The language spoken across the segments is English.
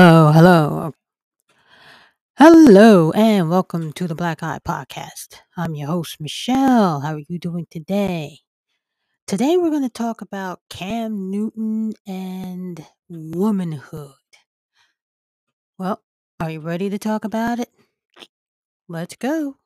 Oh, hello. Hello, and welcome to the Black Iye Podcast. I'm your host, Michele. How are you doing today? Today, we're going to talk about Cam Newton and womanhood. Well, are you ready to talk about it? Let's go.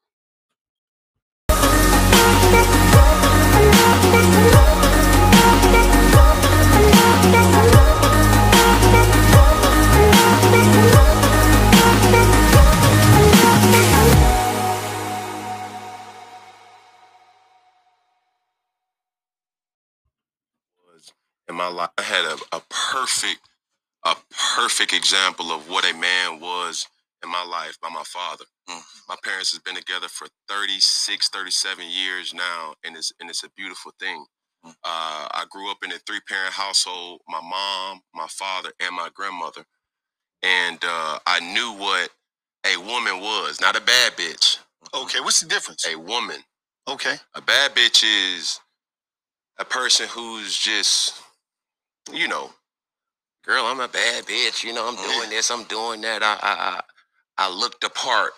In my life. I had a, a perfect, a perfect example of what a man was in my life by my father. Mm. My parents has been together for 36, 37 years now, and it's and it's a beautiful thing. Mm. Uh, I grew up in a three parent household. My mom, my father, and my grandmother, and uh, I knew what a woman was. Not a bad bitch. Okay, what's the difference? A woman. Okay. A bad bitch is a person who's just, you know, girl, I'm a bad bitch. You know, I'm doing this, I'm doing that. I, I, I, I look the part,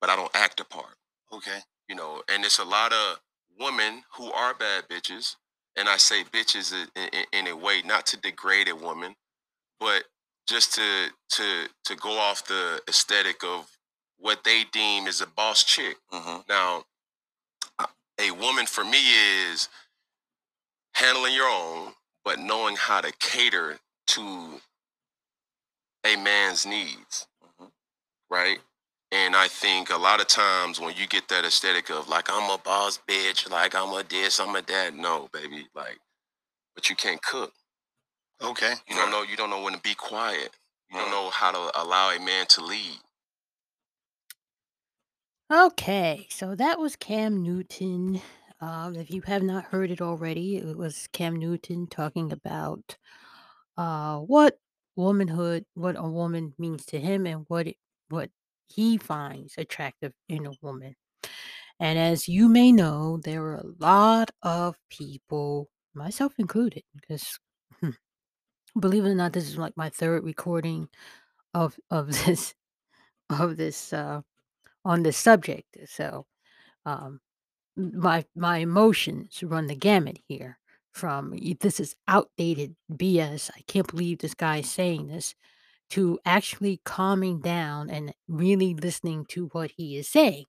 but I don't act the part. Okay. You know, and it's a lot of women who are bad bitches, and I say bitches in, in, in a way not to degrade a woman, but just to to to go off the aesthetic of what they deem is a boss chick. Mm-hmm. Now, a- a woman for me is handling your own, but knowing how to cater to a man's needs, Mhm. right? And I think a lot of times when you get that aesthetic of like I'm a boss bitch, like I'm a this, I'm a that, no, baby, like, but you can't cook. Okay. You don't know. You don't know when to be quiet. You don't Mm. know how to allow a man to lead. Okay, so that was Cam Newton. Um, if you have not heard it already, it was Cam Newton talking about uh, what womanhood, what a woman means to him, and what it, what he finds attractive in a woman. And as you may know, there are a lot of people, myself included, because hmm, believe it or not, this is like my third recording of of this of this uh, on this subject. So um, my my emotions run the gamut here. From this is outdated BS. I can't believe this guy is saying this to actually calming down and really listening to what he is saying.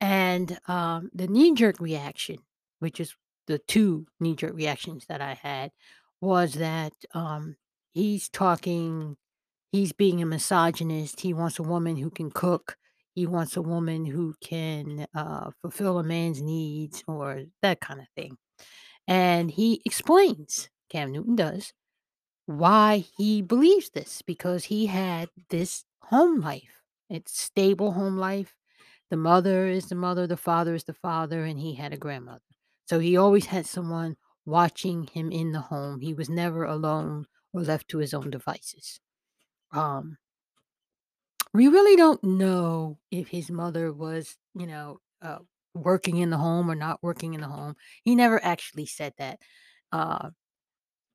And um, the knee jerk reaction, which is the two knee jerk reactions that I had, was that um, he's talking, he's being a misogynist. He wants a woman who can cook. He wants a woman who can uh, fulfill a man's needs or that kind of thing. And he explains, Cam Newton does, why he believes this because he had this home life. It's stable home life. The mother is the mother, the father is the father, and he had a grandmother. So he always had someone watching him in the home. He was never alone or left to his own devices. Um, we really don't know if his mother was, you know, uh, working in the home or not working in the home. He never actually said that. Uh,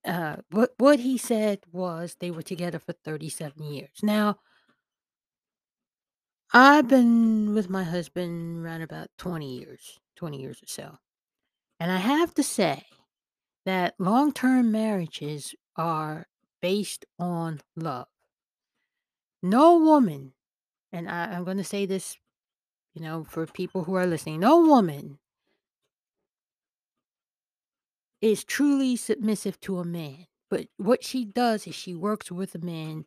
uh, what what he said was they were together for 37 years. Now, I've been with my husband around about 20 years, 20 years or so. And I have to say that long-term marriages are based on love. No woman, and I, I'm going to say this, you know, for people who are listening, no woman is truly submissive to a man. But what she does is she works with a man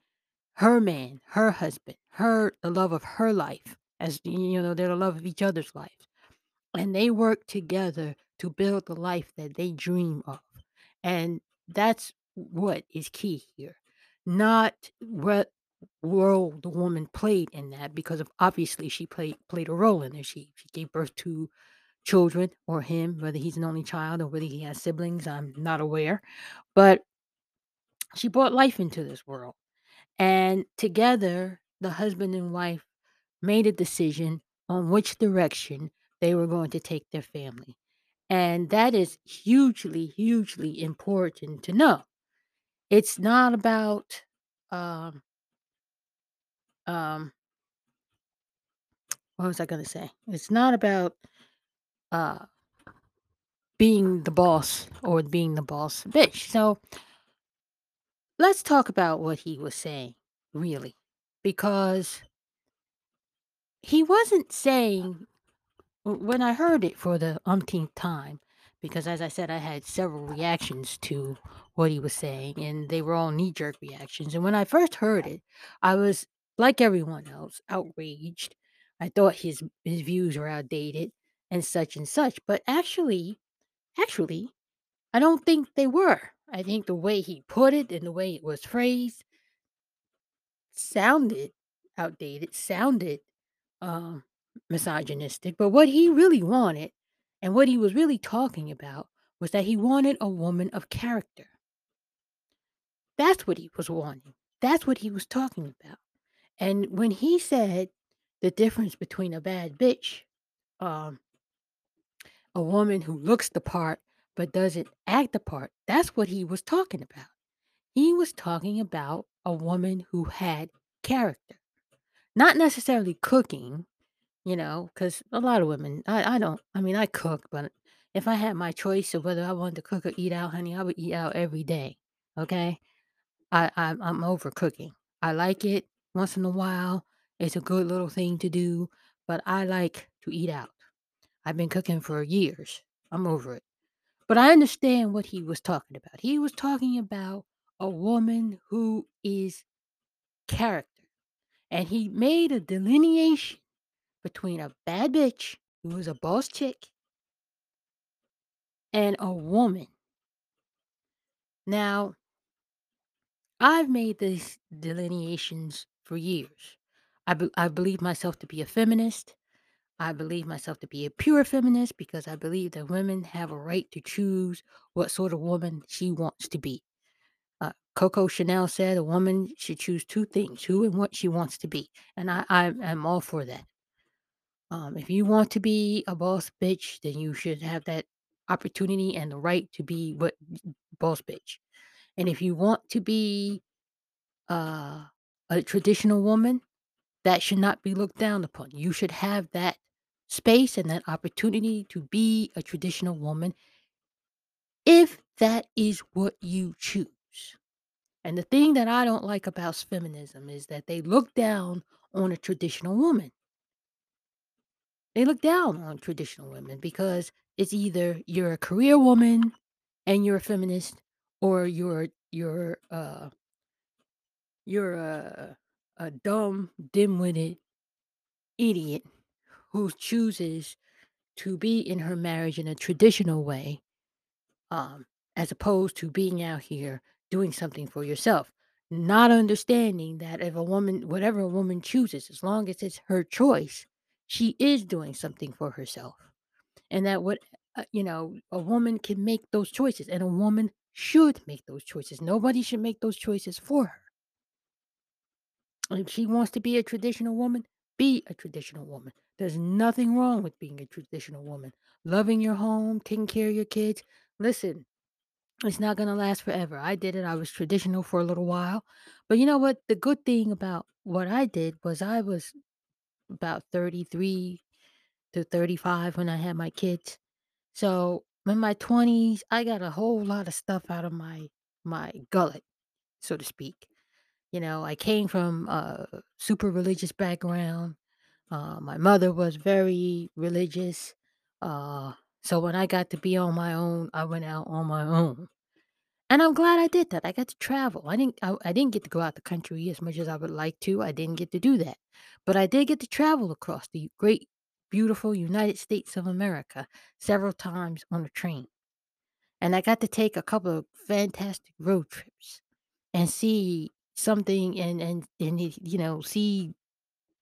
her man, her husband, her the love of her life, as you know, they're the love of each other's life. And they work together to build the life that they dream of. And that's what is key here. Not what role the woman played in that, because of obviously she played played a role in it. She she gave birth to children or him, whether he's an only child or whether he has siblings, I'm not aware. But she brought life into this world. And together, the husband and wife made a decision on which direction they were going to take their family. And that is hugely, hugely important to know. It's not about um, um what was I gonna say? It's not about uh being the boss or being the boss bitch. So let's talk about what he was saying, really. Because he wasn't saying when I heard it for the umpteenth time, because as I said, I had several reactions to what he was saying, and they were all knee jerk reactions. And when I first heard it, I was like everyone else, outraged. I thought his his views were outdated and such and such. But actually, actually, I don't think they were. I think the way he put it and the way it was phrased sounded outdated, sounded um, misogynistic. But what he really wanted and what he was really talking about was that he wanted a woman of character. That's what he was wanting. That's what he was talking about. And when he said the difference between a bad bitch, um, a woman who looks the part but doesn't act the part, that's what he was talking about. He was talking about a woman who had character, not necessarily cooking, you know, because a lot of women, I, I don't, I mean, I cook, but if I had my choice of whether I wanted to cook or eat out, honey, I would eat out every day. Okay. I, I I'm over cooking. I like it once in a while. It's a good little thing to do, but I like to eat out. I've been cooking for years. I'm over it. But I understand what he was talking about. He was talking about a woman who is character. And he made a delineation between a bad bitch who is a boss chick and a woman. Now, I've made these delineations for years. I, be- I believe myself to be a feminist. I believe myself to be a pure feminist because I believe that women have a right to choose what sort of woman she wants to be. Uh, Coco Chanel said a woman should choose two things who and what she wants to be. And I, I am all for that. Um, if you want to be a boss bitch, then you should have that opportunity and the right to be what boss bitch. And if you want to be uh, a traditional woman, that should not be looked down upon. You should have that space and that opportunity to be a traditional woman if that is what you choose. And the thing that I don't like about feminism is that they look down on a traditional woman. They look down on traditional women because it's either you're a career woman and you're a feminist or you're you're uh you're a a dumb, dim-witted idiot who chooses to be in her marriage in a traditional way, um, as opposed to being out here doing something for yourself. Not understanding that if a woman, whatever a woman chooses, as long as it's her choice, she is doing something for herself. And that what, uh, you know, a woman can make those choices and a woman should make those choices. Nobody should make those choices for her. If she wants to be a traditional woman, be a traditional woman. There's nothing wrong with being a traditional woman. Loving your home, taking care of your kids. Listen, it's not going to last forever. I did it. I was traditional for a little while. But you know what? The good thing about what I did was I was about 33 to 35 when I had my kids. So in my 20s, I got a whole lot of stuff out of my my gullet, so to speak. You know, I came from a super religious background. Uh, my mother was very religious. Uh, so when I got to be on my own, I went out on my own. And I'm glad I did that. I got to travel. I didn't I, I didn't get to go out the country as much as I would like to. I didn't get to do that. But I did get to travel across the great beautiful United States of America several times on a train. And I got to take a couple of fantastic road trips and see something and and and you know see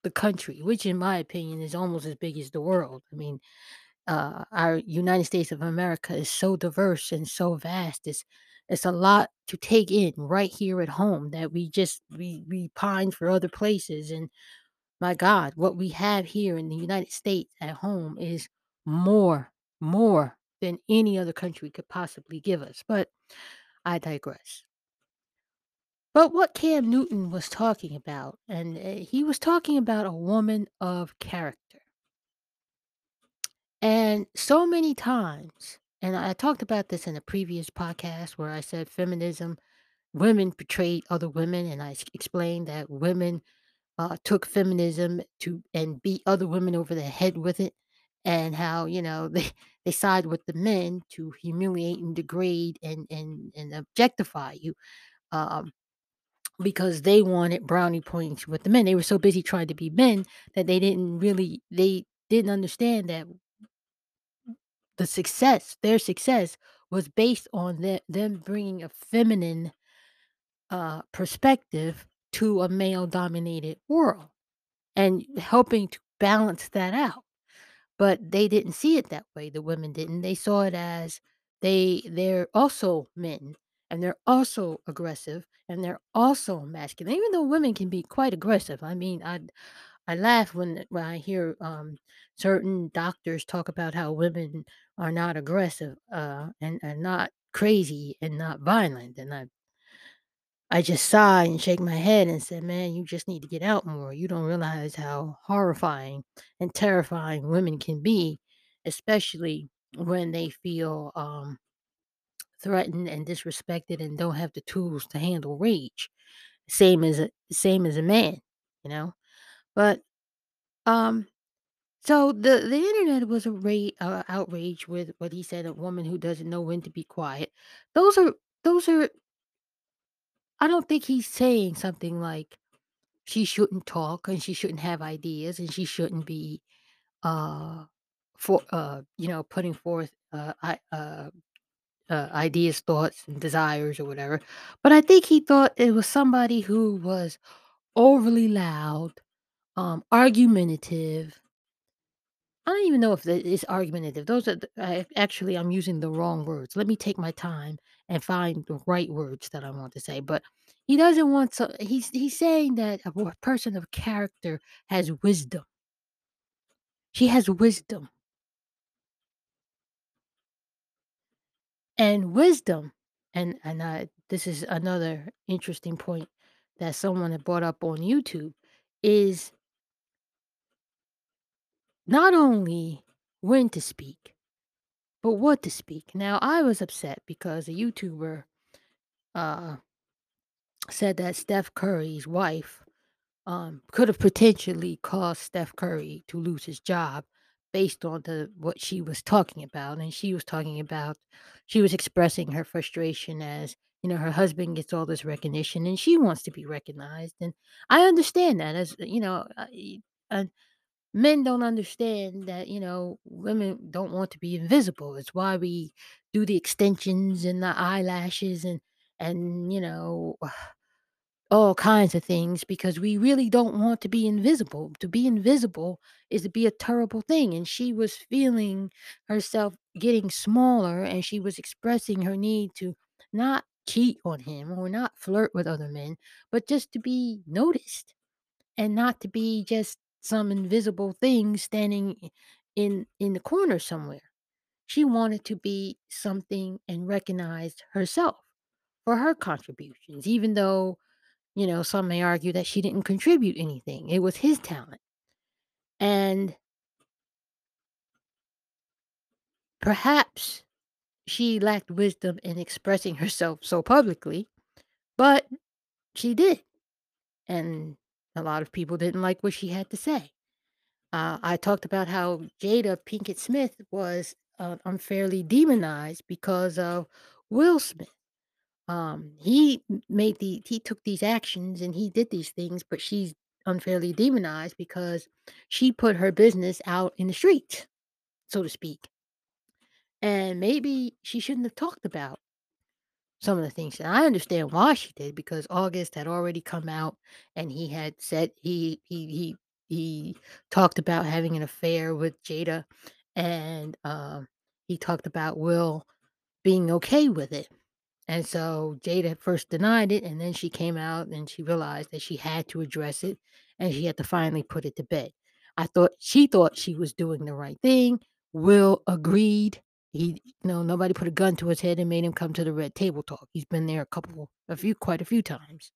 the country which in my opinion is almost as big as the world. I mean uh our united states of america is so diverse and so vast it's it's a lot to take in right here at home that we just we we pine for other places. And my god what we have here in the united states at home is more more than any other country could possibly give us. But i digress But what Cam Newton was talking about, and uh, he was talking about a woman of character. And so many times, and I talked about this in a previous podcast where I said feminism, women portrayed other women, and I explained that women uh, took feminism to and beat other women over the head with it, and how you know they they side with the men to humiliate and degrade and and and objectify you. Um, because they wanted brownie points with the men. They were so busy trying to be men that they didn't really they didn't understand that the success, their success was based on the, them bringing a feminine uh, perspective to a male dominated world and helping to balance that out. But they didn't see it that way. The women didn't. They saw it as they they're also men and they're also aggressive and they're also masculine. Even though women can be quite aggressive. I mean, I I laugh when when I hear um, certain doctors talk about how women are not aggressive uh, and and not crazy and not violent, and I I just sigh and shake my head and say, "Man, you just need to get out more. You don't realize how horrifying and terrifying women can be, especially when they feel um, threatened and disrespected and don't have the tools to handle rage. Same as a same as a man, you know. But um, So the the internet was a ra- uh, outrage with what he said, a woman who doesn't know when to be quiet. Those are those are. I don't think he's saying something like she shouldn't talk and she shouldn't have ideas and she shouldn't be uh for uh you know putting forth uh, I, uh uh ideas, thoughts, and desires or whatever. But I think he thought it was somebody who was overly loud, um, argumentative, I don't even know if that is argumentative. Those are the I actually, I'm using the wrong words. Let me take my time and find the right words that I want to say, but he doesn't want so he's he's saying that a person of character has wisdom. She has wisdom, and wisdom and and I this is another interesting point that someone had brought up on YouTube, is not only when to speak, but what to speak. Now, I was upset because a YouTuber, uh said that Steph Curry's wife um, could have potentially caused Steph Curry to lose his job based on the what she was talking about. And she was talking about she was expressing her frustration as you know her husband gets all this recognition and she wants to be recognized. And I understand that as you know. y- Uh, men don't understand that you know women don't want to be invisible it's why we do the extensions and the eyelashes and and you know all kinds of things because we really don't want to be invisible. To be invisible is to be a terrible thing. And she was feeling herself getting smaller and she was expressing her need to not cheat on him or not flirt with other men, but just to be noticed and not to be just some invisible thing standing in in the corner somewhere. She wanted to be something and recognized herself for her contributions, even though you know, some may argue that she didn't contribute anything. It was his talent. And perhaps she lacked wisdom in expressing herself so publicly, but she did. And a lot of people didn't like what she had to say. Uh, I talked about how Jada Pinkett Smith was uh, unfairly demonized because of Will Smith. Um, he made the he took these actions and he did these things, but she's unfairly demonized because she put her business out in the streets, so to speak. And maybe she shouldn't have talked about some of the things. And I understand why she did because August had already come out and he had said he he he he talked about having an affair with Jada and um he talked about Will being okay with it. And so Jada first denied it, and then she came out and she realized that she had to address it and she had to finally put it to bed. I thought she thought she was doing the right thing. Will agreed. He, you know, nobody put a gun to his head and made him come to the red table talk. He's been there a couple, a few, quite a few times.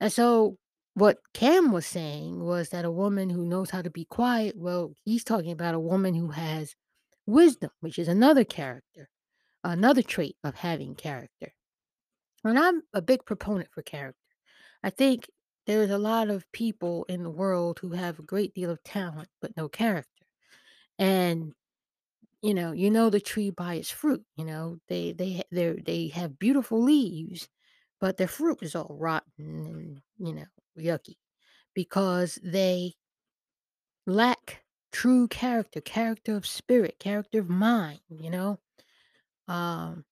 And so what Cam was saying was that a woman who knows how to be quiet, well, he's talking about a woman who has wisdom, which is another character, another trait of having character. And I'm a big proponent for character. I think there's a lot of people in the world who have a great deal of talent but no character. And you know, you know the tree by its fruit, you know. They they they they have beautiful leaves, but their fruit is all rotten and, you know, yucky because they lack true character, character of spirit, character of mind, you know. Um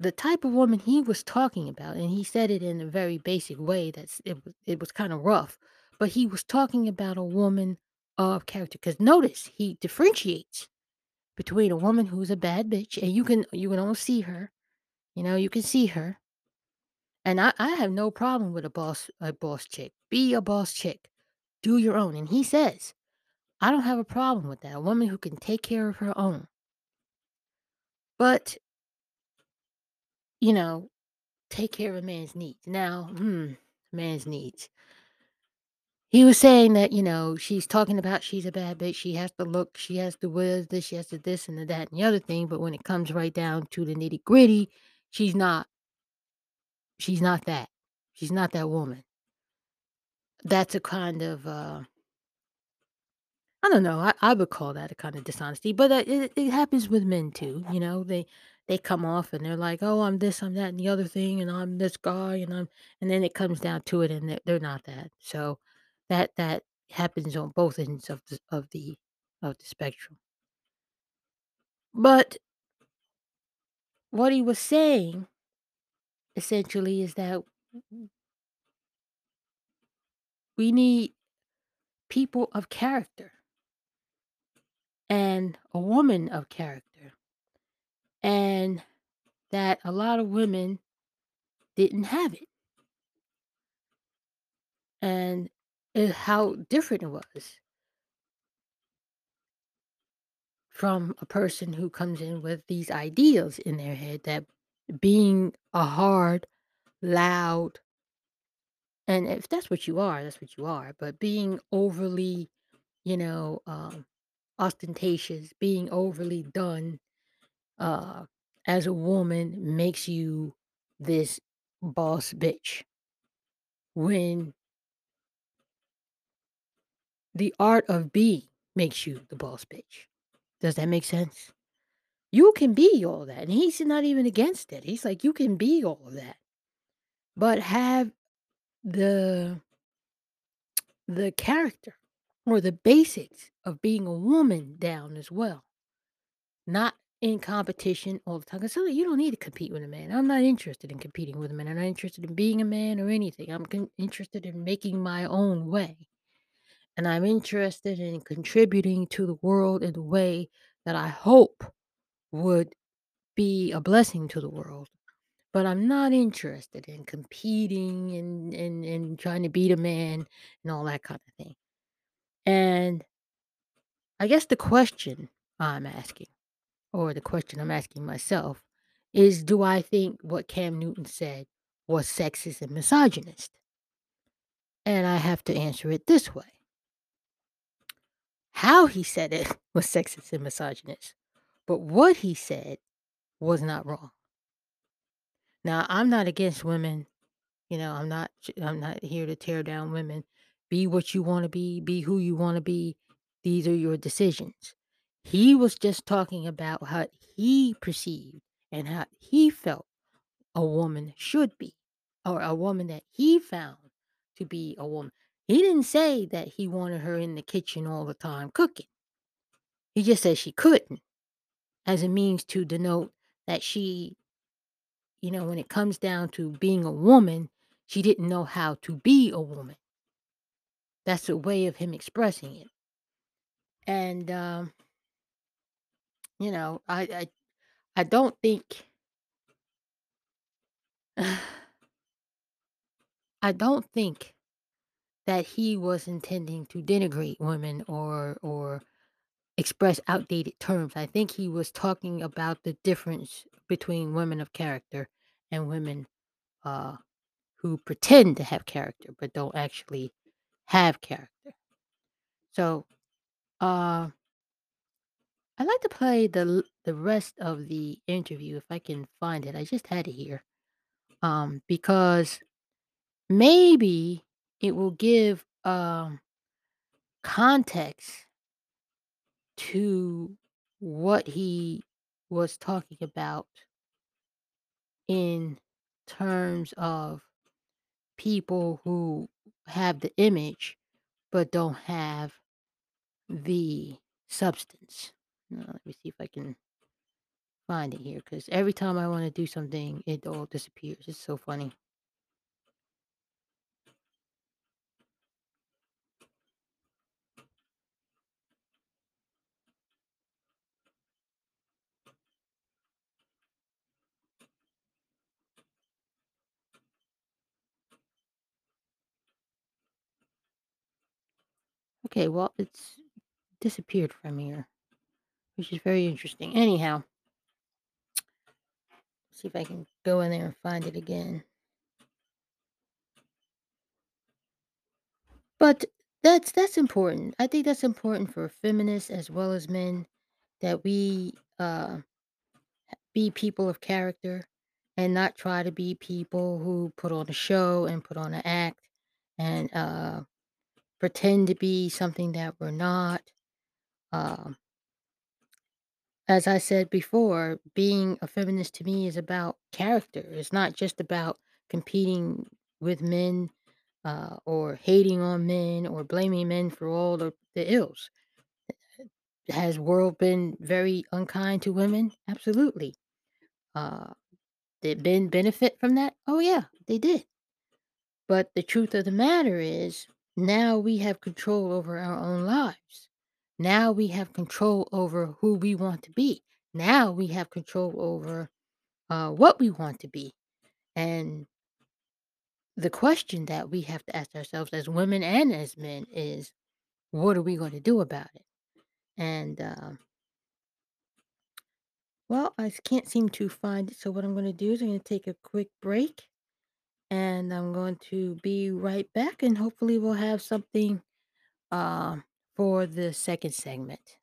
the type of woman he was talking about, and he said it in a very basic way that's it was it was kind of rough, but he was talking about a woman of character. Because notice he differentiates between a woman who's a bad bitch, and you can you can almost see her, you know, you can see her. And I, I have no problem with a boss a boss chick. Be a boss chick. Do your own. And he says, I don't have a problem with that. A woman who can take care of her own. But, you know, take care of a man's needs. Now, hmm, man's needs. He was saying that, you know, she's talking about she's a bad bitch. She has to look, she has to wear this, she has to this and the that and the other thing. But when it comes right down to the nitty gritty, she's not, she's not that. She's not that woman. That's a kind of uh I don't know. I, I would call that a kind of dishonesty, but uh, it, it happens with men too. You know, they they come off and they're like, "Oh, I'm this, I'm that, and the other thing, and I'm this guy, and I'm," and then it comes down to it, and they're, they're not that. So that that happens on both ends of the of the of the spectrum. But what he was saying essentially is that we need people of character and a woman of character, and that a lot of women didn't have it. and uh, how different it was from a person who comes in with these ideals in their head that being a hard, loud, and if that's what you are, that's what you are, but being overly, you know, um, ostentatious, being overly done uh, as a woman makes you this boss bitch. When the art of being makes you the boss bitch. Does that make sense? You can be all that, and he's not even against it. He's like, "You can be all of that, but have the the character or the basics of being a woman down as well, not in competition all the time. so you don't need to compete with a man. I'm not interested in competing with a man. I'm not interested in being a man or anything. I'm con- interested in making my own way, and I'm interested in contributing to the world in a way that I hope would be a blessing to the world." But I'm not interested in competing and and and trying to beat a man and all that kind of thing. And I guess the question I'm asking, or the question I'm asking myself, is do I think what Cam Newton said was sexist and misogynist? And I have to answer it this way. How he said it was sexist and misogynist, but what he said was not wrong. Now, I'm not against women You know, I'm not I'm not here to tear down women. Be what you want to be, be who you want to be. These are your decisions. He was just talking about how he perceived and how he felt a woman should be, or a woman that he found to be a woman. He didn't say that he wanted her in the kitchen all the time cooking. He just said she couldn't, as a means to denote that she you know, when it comes down to being a woman, she didn't know how to be a woman. That's a way of him expressing it. And um, you know, I I, I don't think I don't think that he was intending to denigrate women or or express outdated terms. I think he was talking about the difference between women of character and women uh who pretend to have character but don't actually have character. So, uh, I'd like to play the the rest of the interview if I can find it. I just had it here, um, because maybe it will give um context to what he was talking about in terms of people who have the image but don't have the substance. Now, let me see if I can find it here because every time I want to do something, it all disappears. It's so funny. Okay, well, it's disappeared from here, which is very interesting. Anyhow, see if I can go in there and find it again. But that's that's important. I think that's important for feminists as well as men that we uh, be people of character and not try to be people who put on a show and put on an act and uh, pretend to be something that we're not. Um, as I said before, being a feminist to me is about character. It's not just about competing with men uh, or hating on men or blaming men for all the, the ills. Has world been very unkind to women? Absolutely. Uh, did men benefit from that? Oh yeah, they did. But the truth of the matter is, now we have control over our own lives. Now we have control over who we want to be. Now we have control over uh, what we want to be. And the question that we have to ask ourselves as women and as men is, what are we going to do about it? And um, well, I can't seem to find it. So what I'm going to do is I'm going to take a quick break, and I'm going to be right back, and hopefully we'll have something um, for the second segment.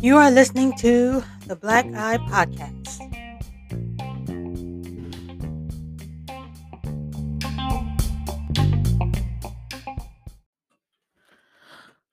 You are listening to the Black Iye Podcast.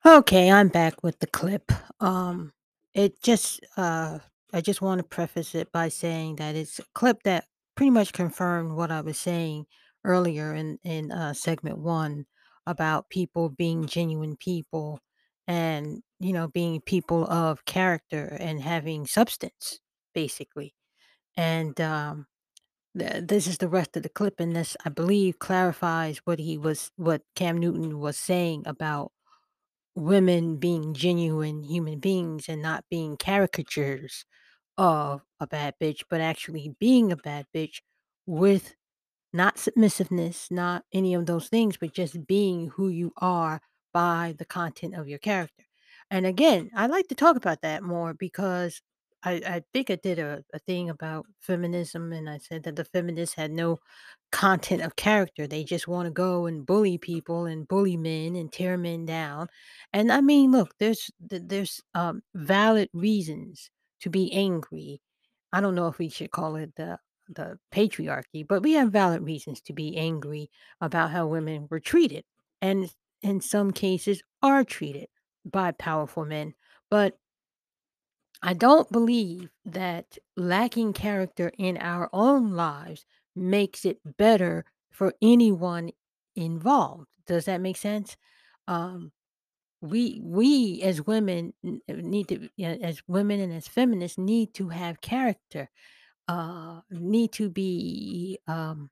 Okay, I'm back with the clip. Um, it just uh, I just want to preface it by saying that it's a clip that pretty much confirmed what I was saying earlier in in uh, segment one about people being genuine people and you know being people of character and having substance, basically. And um, th- this is the rest of the clip, and this I believe clarifies what he was what Cam Newton was saying about women being genuine human beings and not being caricatures of a bad bitch, but actually being a bad bitch with not submissiveness, not any of those things, but just being who you are by the content of your character. And again, I like to talk about that more because I, I think I did a, a thing about feminism and I said that the feminists had no content of character. They just want to go and bully people and bully men and tear men down. And I mean, look, there's there's um, valid reasons to be angry. I don't know if we should call it the the patriarchy, but we have valid reasons to be angry about how women were treated, and in some cases are treated by powerful men. But I don't believe that lacking character in our own lives makes it better for anyone involved. Does that make sense? Um, we we as women uh, need to yeah, as women and as feminists need to have character. Uh, need to be um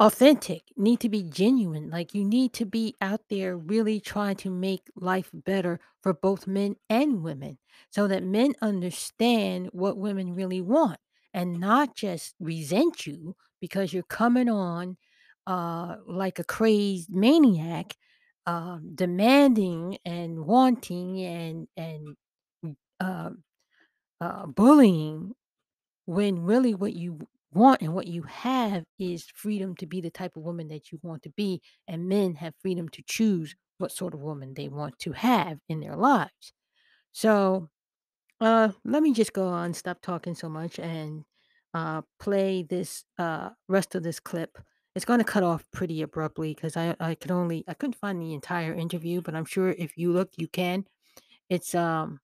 authentic, need to be genuine. Like you need to be out there really trying to make life better for both men and women so that men understand what women really want and not just resent you because you're coming on uh, like a crazed maniac um, demanding and wanting and and mm, um, uh, bullying when really what you want and what you have is freedom to be the type of woman that you want to be, and men have freedom to choose what sort of woman they want to have in their lives. So, uh, let me just go on, stop talking so much, and uh, play this uh, rest of this clip. It's going to cut off pretty abruptly because I I could only I couldn't find the entire interview, but I'm sure if you look, you can. It's um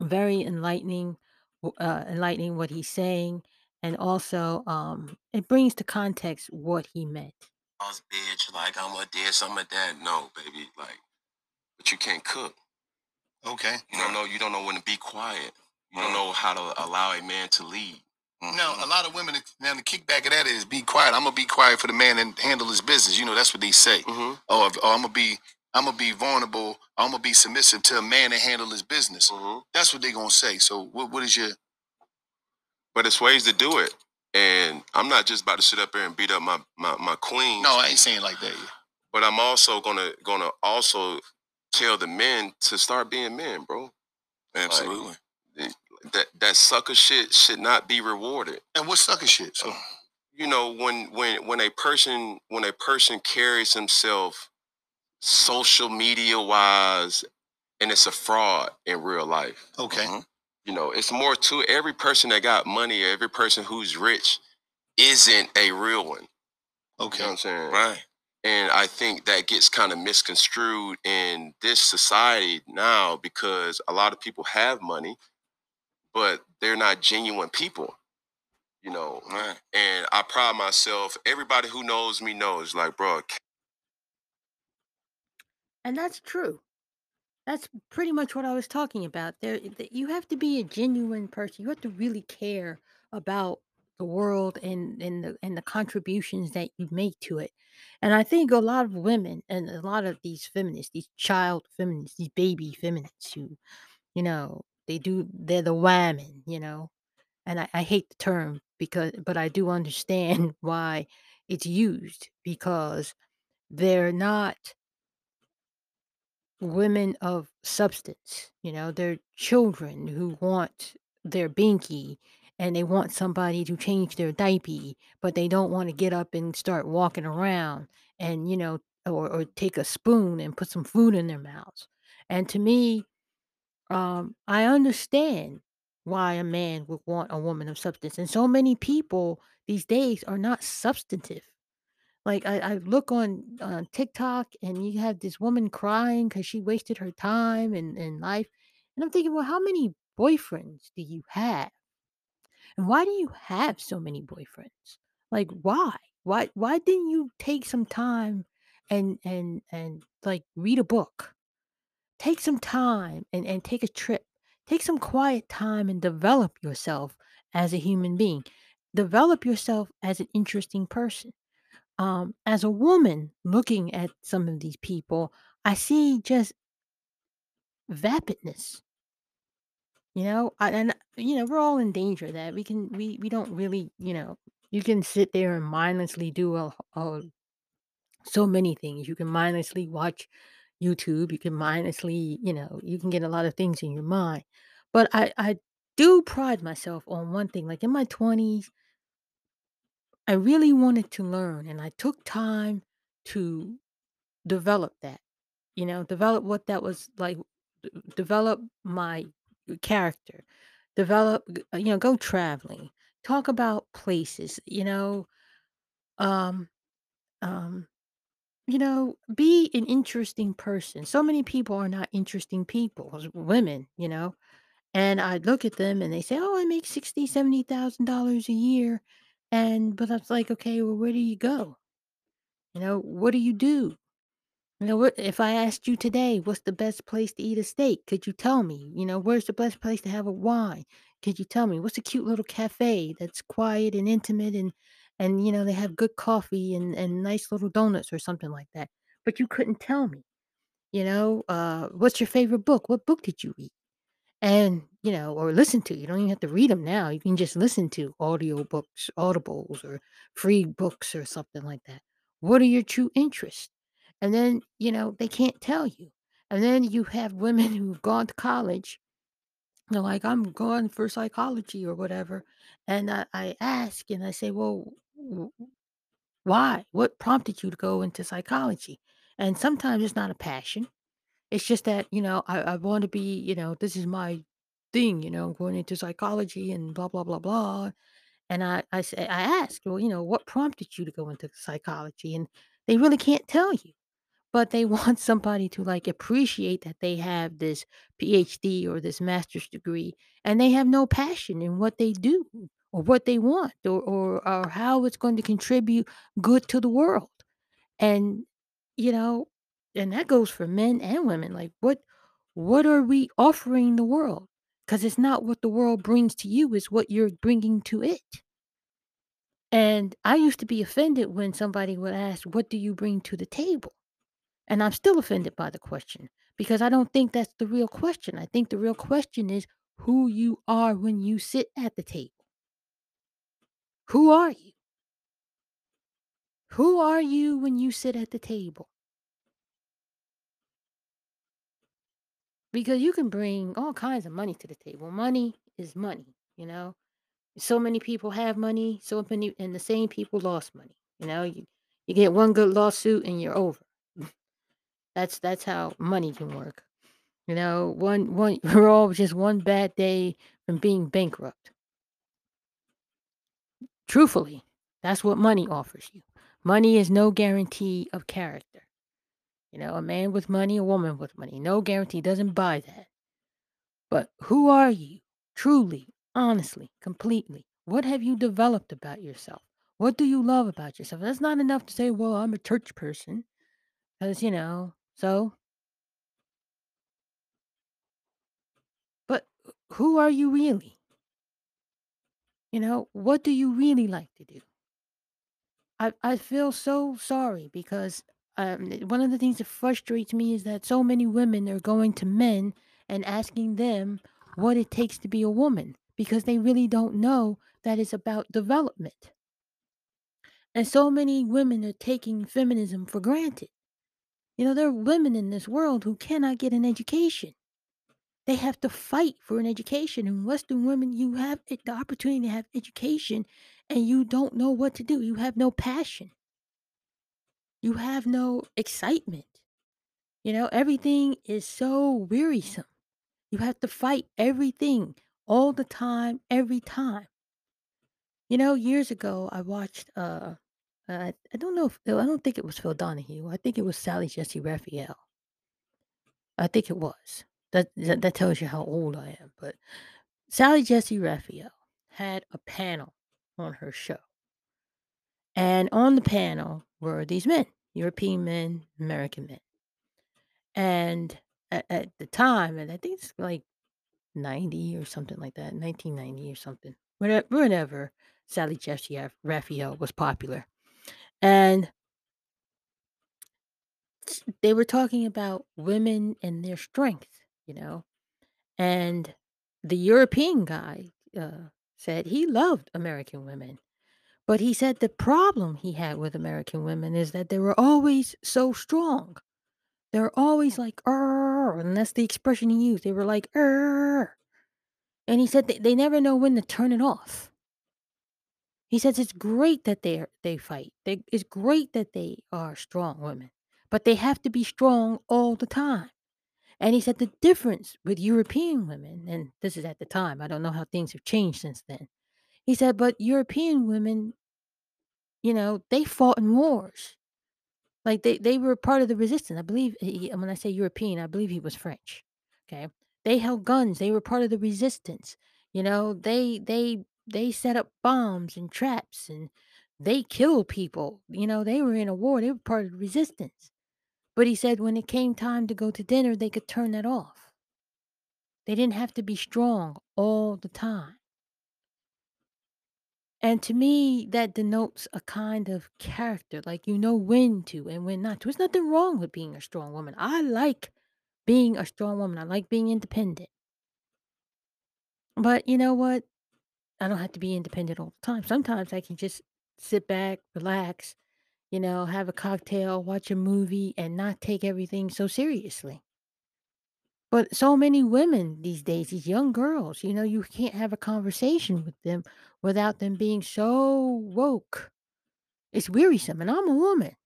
very enlightening, uh, enlightening what he's saying, and also um it brings to context what he meant. Boss bitch, like I'm a this, I'm a that. No, baby, like, but you can't cook. Okay. You don't know. You don't know when to be quiet. You don't know how to allow a man to lead. Now, a lot of women, now the kickback of that is be quiet. I'm gonna be quiet for the man and handle his business. You know, that's what they say. Mm-hmm. Or, I'm gonna be, I'm gonna be vulnerable. I'm gonna be submissive to a man and handle his business. Mm-hmm. That's what they gonna say. So, what, what is your? But it's ways to do it, and I'm not just about to sit up here and beat up my my, my queen. No, I ain't saying like that. but I'm also gonna gonna also tell the men to start being men, bro. Absolutely. That that sucker shit should not be rewarded. And what sucker shit? So, You know, when when when a person when a person carries himself social media wise and it's a fraud in real life. okay. Mm-hmm. You know, it's more to every person that got money, every person who's rich isn't a real one. You Okay. know what I'm saying? Right. And I think that gets kind of misconstrued in this society now because a lot of people have money, but they're not genuine people, you know. Right. And I pride myself, everybody who knows me knows, like, bro, And that's true. That's pretty much what I was talking about. There, th- you have to be a genuine person. You have to really care about the world and and the and the contributions that you make to it. And I think a lot of women and a lot of these feminists, these child feminists, these baby feminists, who you know they do they're the women, you know. And I, I hate the term because, but I do understand why it's used because they're not women of substance. You know, they're children who want their binky and they want somebody to change their diaper, but they don't want to get up and start walking around and, you know, or, or take a spoon and put some food in their mouths. And to me, um, I understand why a man would want a woman of substance. And so many people these days are not substantive like, I I look on on TikTok and you have this woman crying because she wasted her time and and life, and I'm thinking, "Well, how many boyfriends do you have? And why do you have so many boyfriends? Like, why? Why why didn't you take some time and and and, like, read a book? Take some time and and take a trip. Take some quiet time and develop yourself as a human being. Develop yourself as an interesting person." um, as a woman looking at some of these people, I see just vapidness. You know, I, and you know we're all in danger that we can we we don't really you know you can sit there and mindlessly do a, a so many things. You can mindlessly watch YouTube. You can mindlessly you know you can get a lot of things in your mind. But I I do pride myself on one thing. Like in my twenties, I really wanted to learn, and I took time to develop that. You know, develop what that was like, develop my character, develop, uh, you know, go traveling, talk about places, you know, um, um, you know, be an interesting person. So many people are not interesting people, women, you know, and I look at them and they say, "Oh, I make sixty, seventy thousand dollars a year," and but I was like, "Okay, well, where do you go? You know, what do you do? You know, what if I asked you today, what's the best place to eat a steak? Could you tell me? You know, where's the best place to have a wine? Could you tell me? What's a cute little cafe that's quiet and intimate and and you know, they have good coffee and and nice little donuts or something like that. But you couldn't tell me, you know, uh, what's your favorite book? What book did you read? And, you know, or listen to. You don't even have to read them now. You can just listen to audio books, audibles or free books or something like that. What are your true interests? And then, you know, they can't tell you. And then you have women who've gone to college. They're like, I'm going for psychology or whatever. And I, I ask and I say, well, why? What prompted you to go into psychology? And sometimes it's not a passion. It's just that, you know, I, I want to be, you know, this is my thing, you know, going into psychology and blah, blah, blah, blah. And I, I say, I ask, well, you know, what prompted you to go into psychology? And they really can't tell you but they want somebody to like appreciate that they have this PhD or this master's degree and they have no passion in what they do or what they want or, or, or how it's going to contribute good to the world. And, you know, and that goes for men and women. Like what what are we offering the world? Because it's not what the world brings to you, it's what you're bringing to it. And I used to be offended when somebody would ask, What do you bring to the table? And I'm still offended by the question because I don't think that's the real question. I think the real question is who you are when you sit at the table. Who are you? Who are you when you sit at the table? Because you can bring all kinds of money to the table. Money is money, you know? So many people have money, so many, and the same people lost money. You know, you, you get one good lawsuit and you're over. That's that's how money can work. You know, one one we're all just one bad day from being bankrupt. Truthfully, that's what money offers you. Money is no guarantee of character. You know, a man with money, a woman with money, no guarantee doesn't buy that. But who are you? Truly, honestly, completely. What have you developed about yourself? What do you love about yourself? That's not enough to say, well, I'm a church person. Because, you know, so, but uh, who are you really? You know, what do you really like to do? I I feel so sorry because um, one of the things that frustrates me is that so many women are going to men and asking them what it takes to be a woman because they really don't know that it's about development. And so many women are taking feminism for granted. You know, there are women in this world who cannot get an education. They have to fight for an education. And Western women, you have the opportunity to have education and you don't know what to do. You have no passion. You have no excitement. You know, everything is so wearisome. You have to fight everything all the time, every time. You know, years ago, I watched, uh, uh, I don't know if, I don't think it was Phil Donahue. I think it was Sally Jessy Raphael. I think it was. That, that, that tells you how old I am. But Sally Jessy Raphael had a panel on her show. And on the panel were these men, European men, American men. And at, at the time, and I think it's like 90 or something like that, 1990 or something, whenever, whenever Sally Jessy Raphael was popular. And they were talking about women and their strength, you know. And the European guy uh, said he loved American women. But he said the problem he had with American women is that they were always so strong. They're always like, "Arr," and that's the expression he used. They were like, "Arr." And he said they, they never know when to turn it off. He says it's great that they they fight. They, it's great that they are strong women, but they have to be strong all the time. And he said the difference with European women, and this is at the time, I don't know how things have changed since then. He said, but European women, you know, they fought in wars. Like they they were part of the resistance. I believe he, when I say European, I believe he was French. Okay. They held guns. They were part of the resistance. You know, they they they set up bombs and traps and they killed people. You know, they were in a war. They were part of the resistance. But he said when it came time to go to dinner, they could turn that off. They didn't have to be strong all the time. And to me, that denotes a kind of character, like you know when to and when not to. There's nothing wrong with being a strong woman. I like being a strong woman. I like being independent. But you know what? I don't have to be independent all the time. Sometimes I can just sit back, relax, you know, have a cocktail, watch a movie, and not take everything so seriously. But so many women these days, these young girls, you know, you can't have a conversation with them without them being so woke. It's wearisome, and I'm a woman.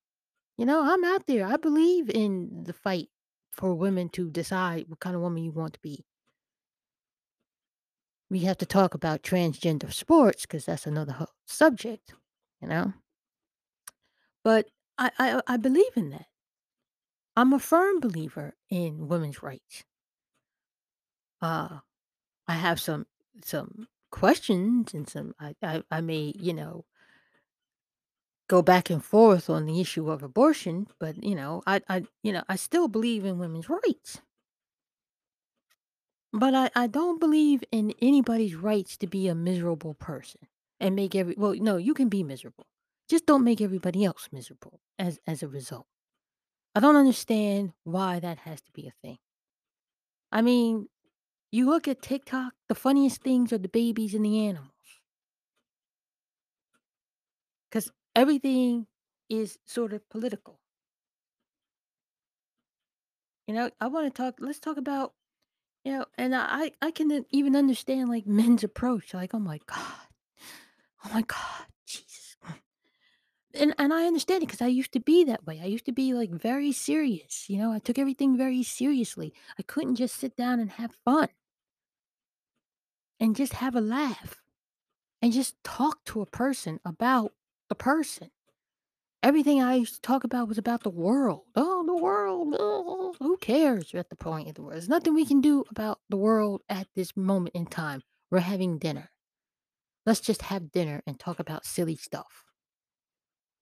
You know, I'm out there. I believe in the fight for women to decide what kind of woman you want to be. We have to talk about transgender sports because that's another subject, you know. But I, I I believe in that. I'm a firm believer in women's rights. Uh, I have some some questions and some I, I I may you know go back and forth on the issue of abortion, but you know I I you know I still believe in women's rights. But I, I don't believe in anybody's rights to be a miserable person and make every well no you can be miserable just don't make everybody else miserable as as a result. I don't understand why that has to be a thing. I mean you look at tiktok the funniest things are the babies and the animals. Because everything is sort of political. You know i want to talk let's talk about you know and i i can even understand like men's approach like oh my god oh my god And and I understand it because I used to be that way. I used to be, like, very serious, you know? I took everything very seriously. I couldn't just sit down and have fun and just have a laugh and just talk to a person about the person. Everything I used to talk about was about the world. "Oh, the world, oh, who cares?" at the point of the world. There's nothing we can do about the world at this moment in time. We're having dinner. Let's just have dinner and talk about silly stuff.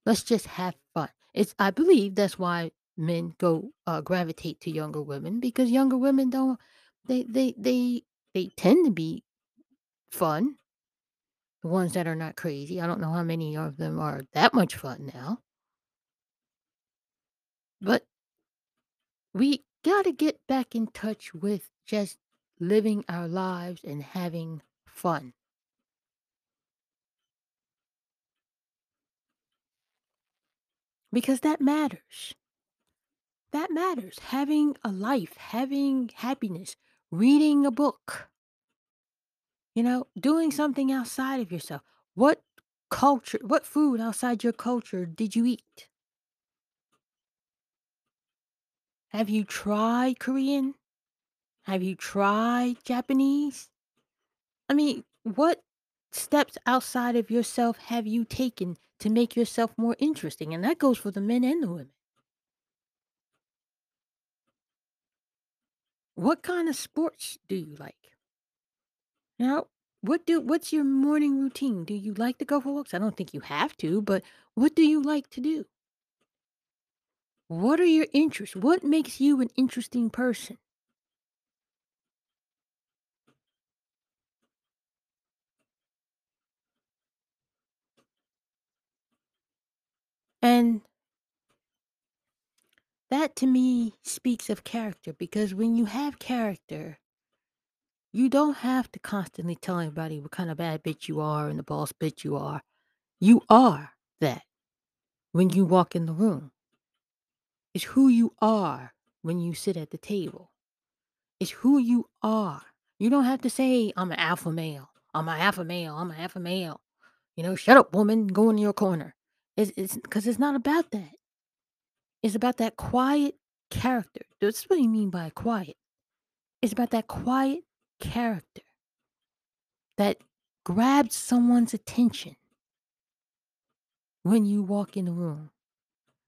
Let's just have fun. It's I believe that's why men go uh, gravitate to younger women because younger women don't they they they they tend to be fun. The ones that are not crazy. I don't know how many of them are that much fun now. But we got to get back in touch with just living our lives and having fun because that matters. That matters. Having a life, having happiness, reading a book, You know, doing something outside of yourself. What culture, what food outside your culture did you eat? Have you tried Korean? Have you tried Japanese? I mean, what steps outside of yourself have you taken to make yourself more interesting? And that goes for the men and the women. What kind of sports do you like? Now, what do what's your morning routine? Do you like to go for walks? I don't think you have to, but what do you like to do? What are your interests? What makes you an interesting person? And that to me speaks of character because when you have character, you don't have to constantly tell everybody what kind of bad bitch you are and the boss bitch you are. You are that when you walk in the room. It's who you are when you sit at the table. It's who you are. You don't have to say, I'm an alpha male. I'm an alpha male. I'm an alpha male. You know, shut up, woman. Go in your corner. It's it's because it's not about that. It's about that quiet character. That's what you mean by quiet. It's about that quiet character that grabs someone's attention when you walk in the room,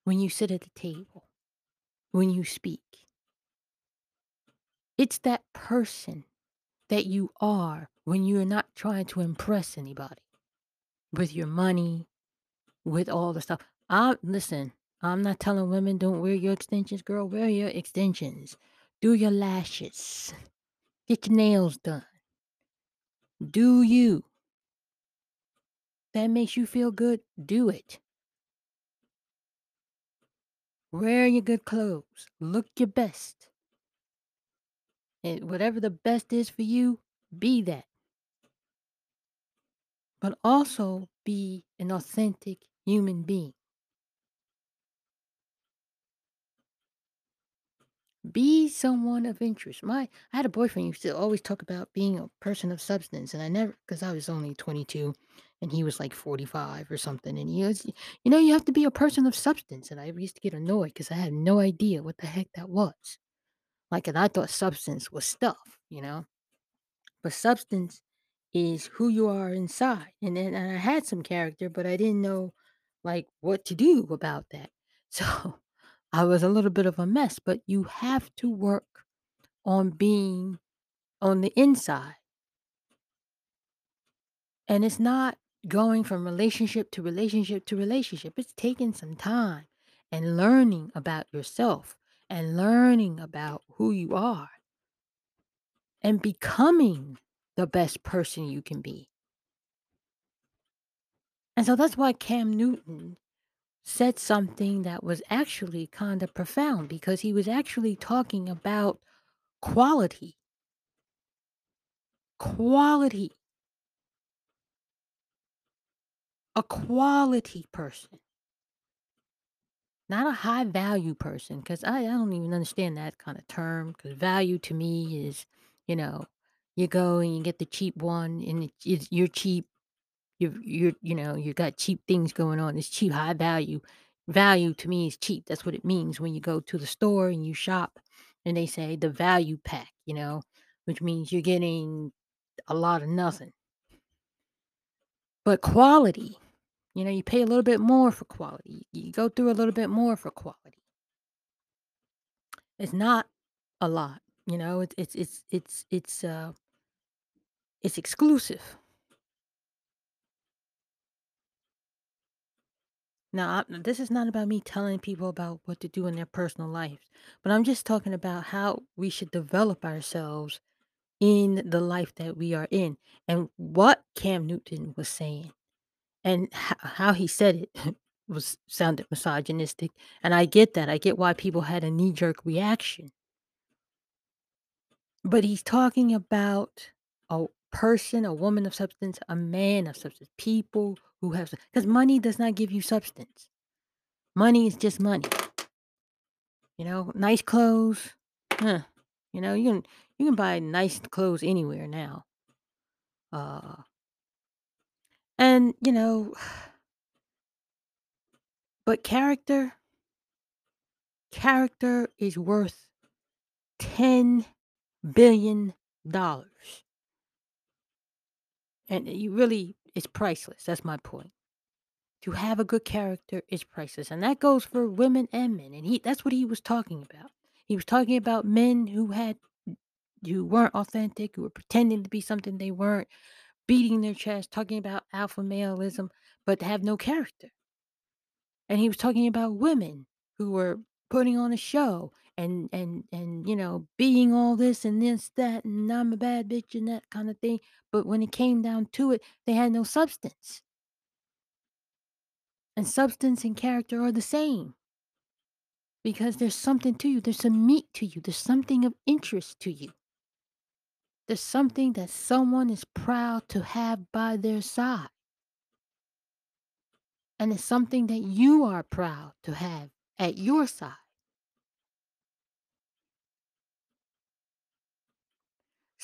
when you sit at the table, when you speak. It's that person that you are when you're not trying to impress anybody with your money, with all the stuff. I listen, I'm not telling women don't wear your extensions, girl. Wear your extensions. Do your lashes. Get your nails done. Do you. That makes you feel good, do it. Wear your good clothes. Look your best. And whatever the best is for you, be that. But also be an authentic human being. Be someone of interest. My, I had a boyfriend used to always talk about being a person of substance, and I never, because I was only 22, and he was like 45 or something, and he was, you know, you have to be a person of substance, and I used to get annoyed because I had no idea what the heck that was. Like, and I thought substance was stuff, you know, but substance is who you are inside, and then and I had some character, but I didn't know like what to do about that. So I was a little bit of a mess, but you have to work on being on the inside. And it's not going from relationship to relationship to relationship. It's taking some time and learning about yourself and learning about who you are and becoming the best person you can be. And so that's why Cam Newton said something that was actually kind of profound because he was actually talking about quality. Quality. A quality person. Not a high value person, because I, I don't even understand that kind of term. Because value to me is, you know, you go and you get the cheap one, and it, it's, you're cheap. You're, you're, you know, you got cheap things going on. It's cheap, high value. Value to me is cheap. That's what it means when you go to the store and you shop, and they say the value pack. You know, which means you're getting a lot of nothing. But quality, you know, you pay a little bit more for quality. You go through a little bit more for quality. It's not a lot, you know, it's it's it's it's it's uh it's exclusive. Now, this is not about me telling people about what to do in their personal lives, but I'm just talking about how we should develop ourselves in the life that we are in and what Cam Newton was saying and ho- how he said it was sounded misogynistic and I get that. I get why people had a knee jerk reaction But he's talking about a person, a woman of substance, a man of substance, people who have because money does not give you substance. Money is just money. You know, nice clothes. Huh. You know, you can you can buy nice clothes anywhere now. Uh and you know, but character, character is worth 10 billion dollars. And you really it's priceless. That's my point. To have a good character is priceless, and that goes for women and men, and he that's what he was talking about. He was talking about men who had who weren't authentic, who were pretending to be something they weren't, beating their chest, talking about alpha maleism, but have no character. And he was talking about women who were putting on a show and and and you know being all this and this that and I'm a bad bitch and that kind of thing. But when it came down to it, they had no substance. And substance and character are the same. Because there's something to you, there's some meat to you, there's something of interest to you. There's something that someone is proud to have by their side. And it's something that you are proud to have at your side.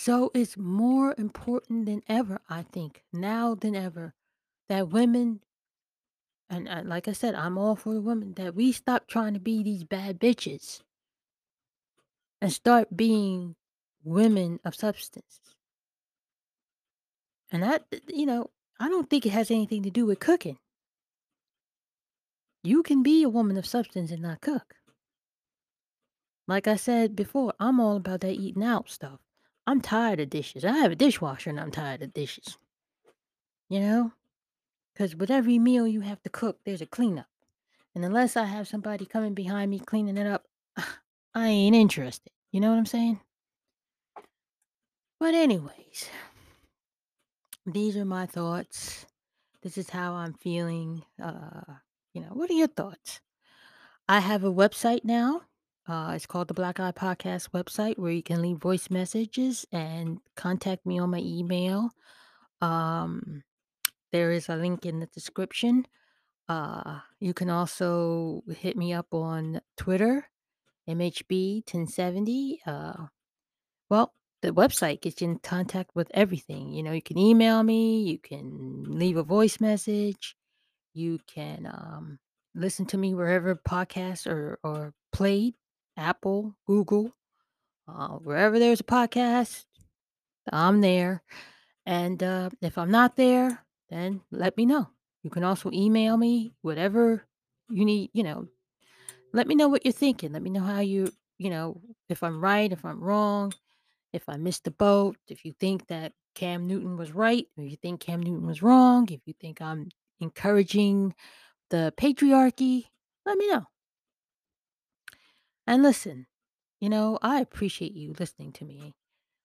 So it's more important than ever, I think, now than ever, that women, and, like I said, I'm all for the women, that we stop trying to be these bad bitches and start being women of substance. And that, you know, I don't think it has anything to do with cooking. You can be a woman of substance and not cook. Like I said before, I'm all about that eating out stuff. I'm tired of dishes. I have a dishwasher and I'm tired of dishes. You know? Because with every meal you have to cook, there's a cleanup. And unless I have somebody coming behind me cleaning it up, I ain't interested. You know what I'm saying? But, anyways, these are my thoughts. This is how I'm feeling. Uh, you know, what are your thoughts? I have a website now. Uh, it's called the Black Iye Podcast website where you can leave voice messages and contact me on my email. Um, there is a link in the description. Uh, you can also hit me up on Twitter MHB 1070. Uh, well, the website gets you in contact with everything. You know, you can email me, you can leave a voice message, you can um, listen to me wherever podcasts are, are played Apple, Google, uh, wherever there's a podcast, I'm there. And uh, if I'm not there, then let me know. You can also email me, whatever you need, you know, let me know what you're thinking. Let me know how you, you know, if I'm right, if I'm wrong, if I missed the boat, if you think that Cam Newton was right, if you think Cam Newton was wrong, if you think I'm encouraging the patriarchy, let me know. And listen, you know, I appreciate you listening to me.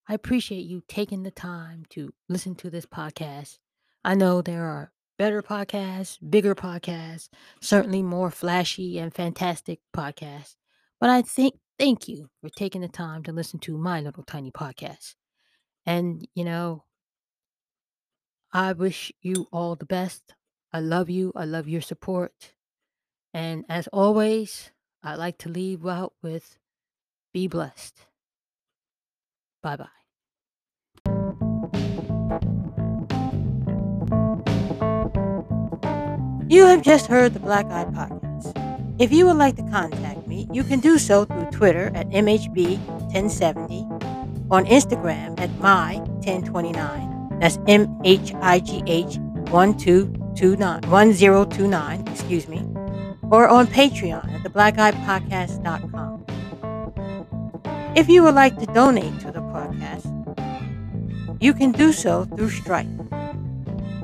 I appreciate you taking the time to listen to this podcast. I know there are better podcasts, bigger podcasts, certainly more flashy and fantastic podcasts. But I think thank you for taking the time to listen to my little tiny podcast. And, you know, I wish you all the best. I love you. I love your support. And as always, I like to leave out with be blessed. Bye bye. You have just heard the Black Iye Podcast. If you would like to contact me, you can do so through Twitter at MHB1070, on Instagram at My1029, that's M H I G H 1229, 1029, excuse me, or on Patreon at theblackiyepodcast.com. If you would like to donate to the podcast, you can do so through Stripe.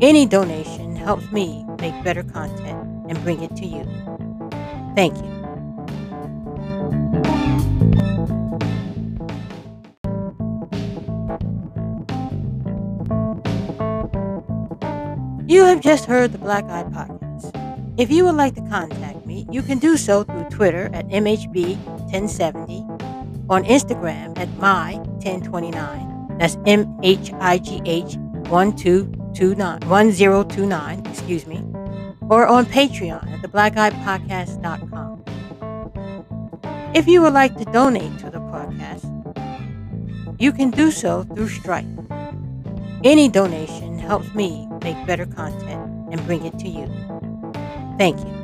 Any donation helps me make better content and bring it to you. Thank you. You have just heard the Black Iye Podcast. If you would like to contact me, you can do so through Twitter at MHB1070, on Instagram at My1029, that's M H I G H 1229, 1029, excuse me, or on Patreon at theblackiyepodcast.com. If you would like to donate to the podcast, you can do so through Stripe. Any donation helps me make better content and bring it to you. Thank you.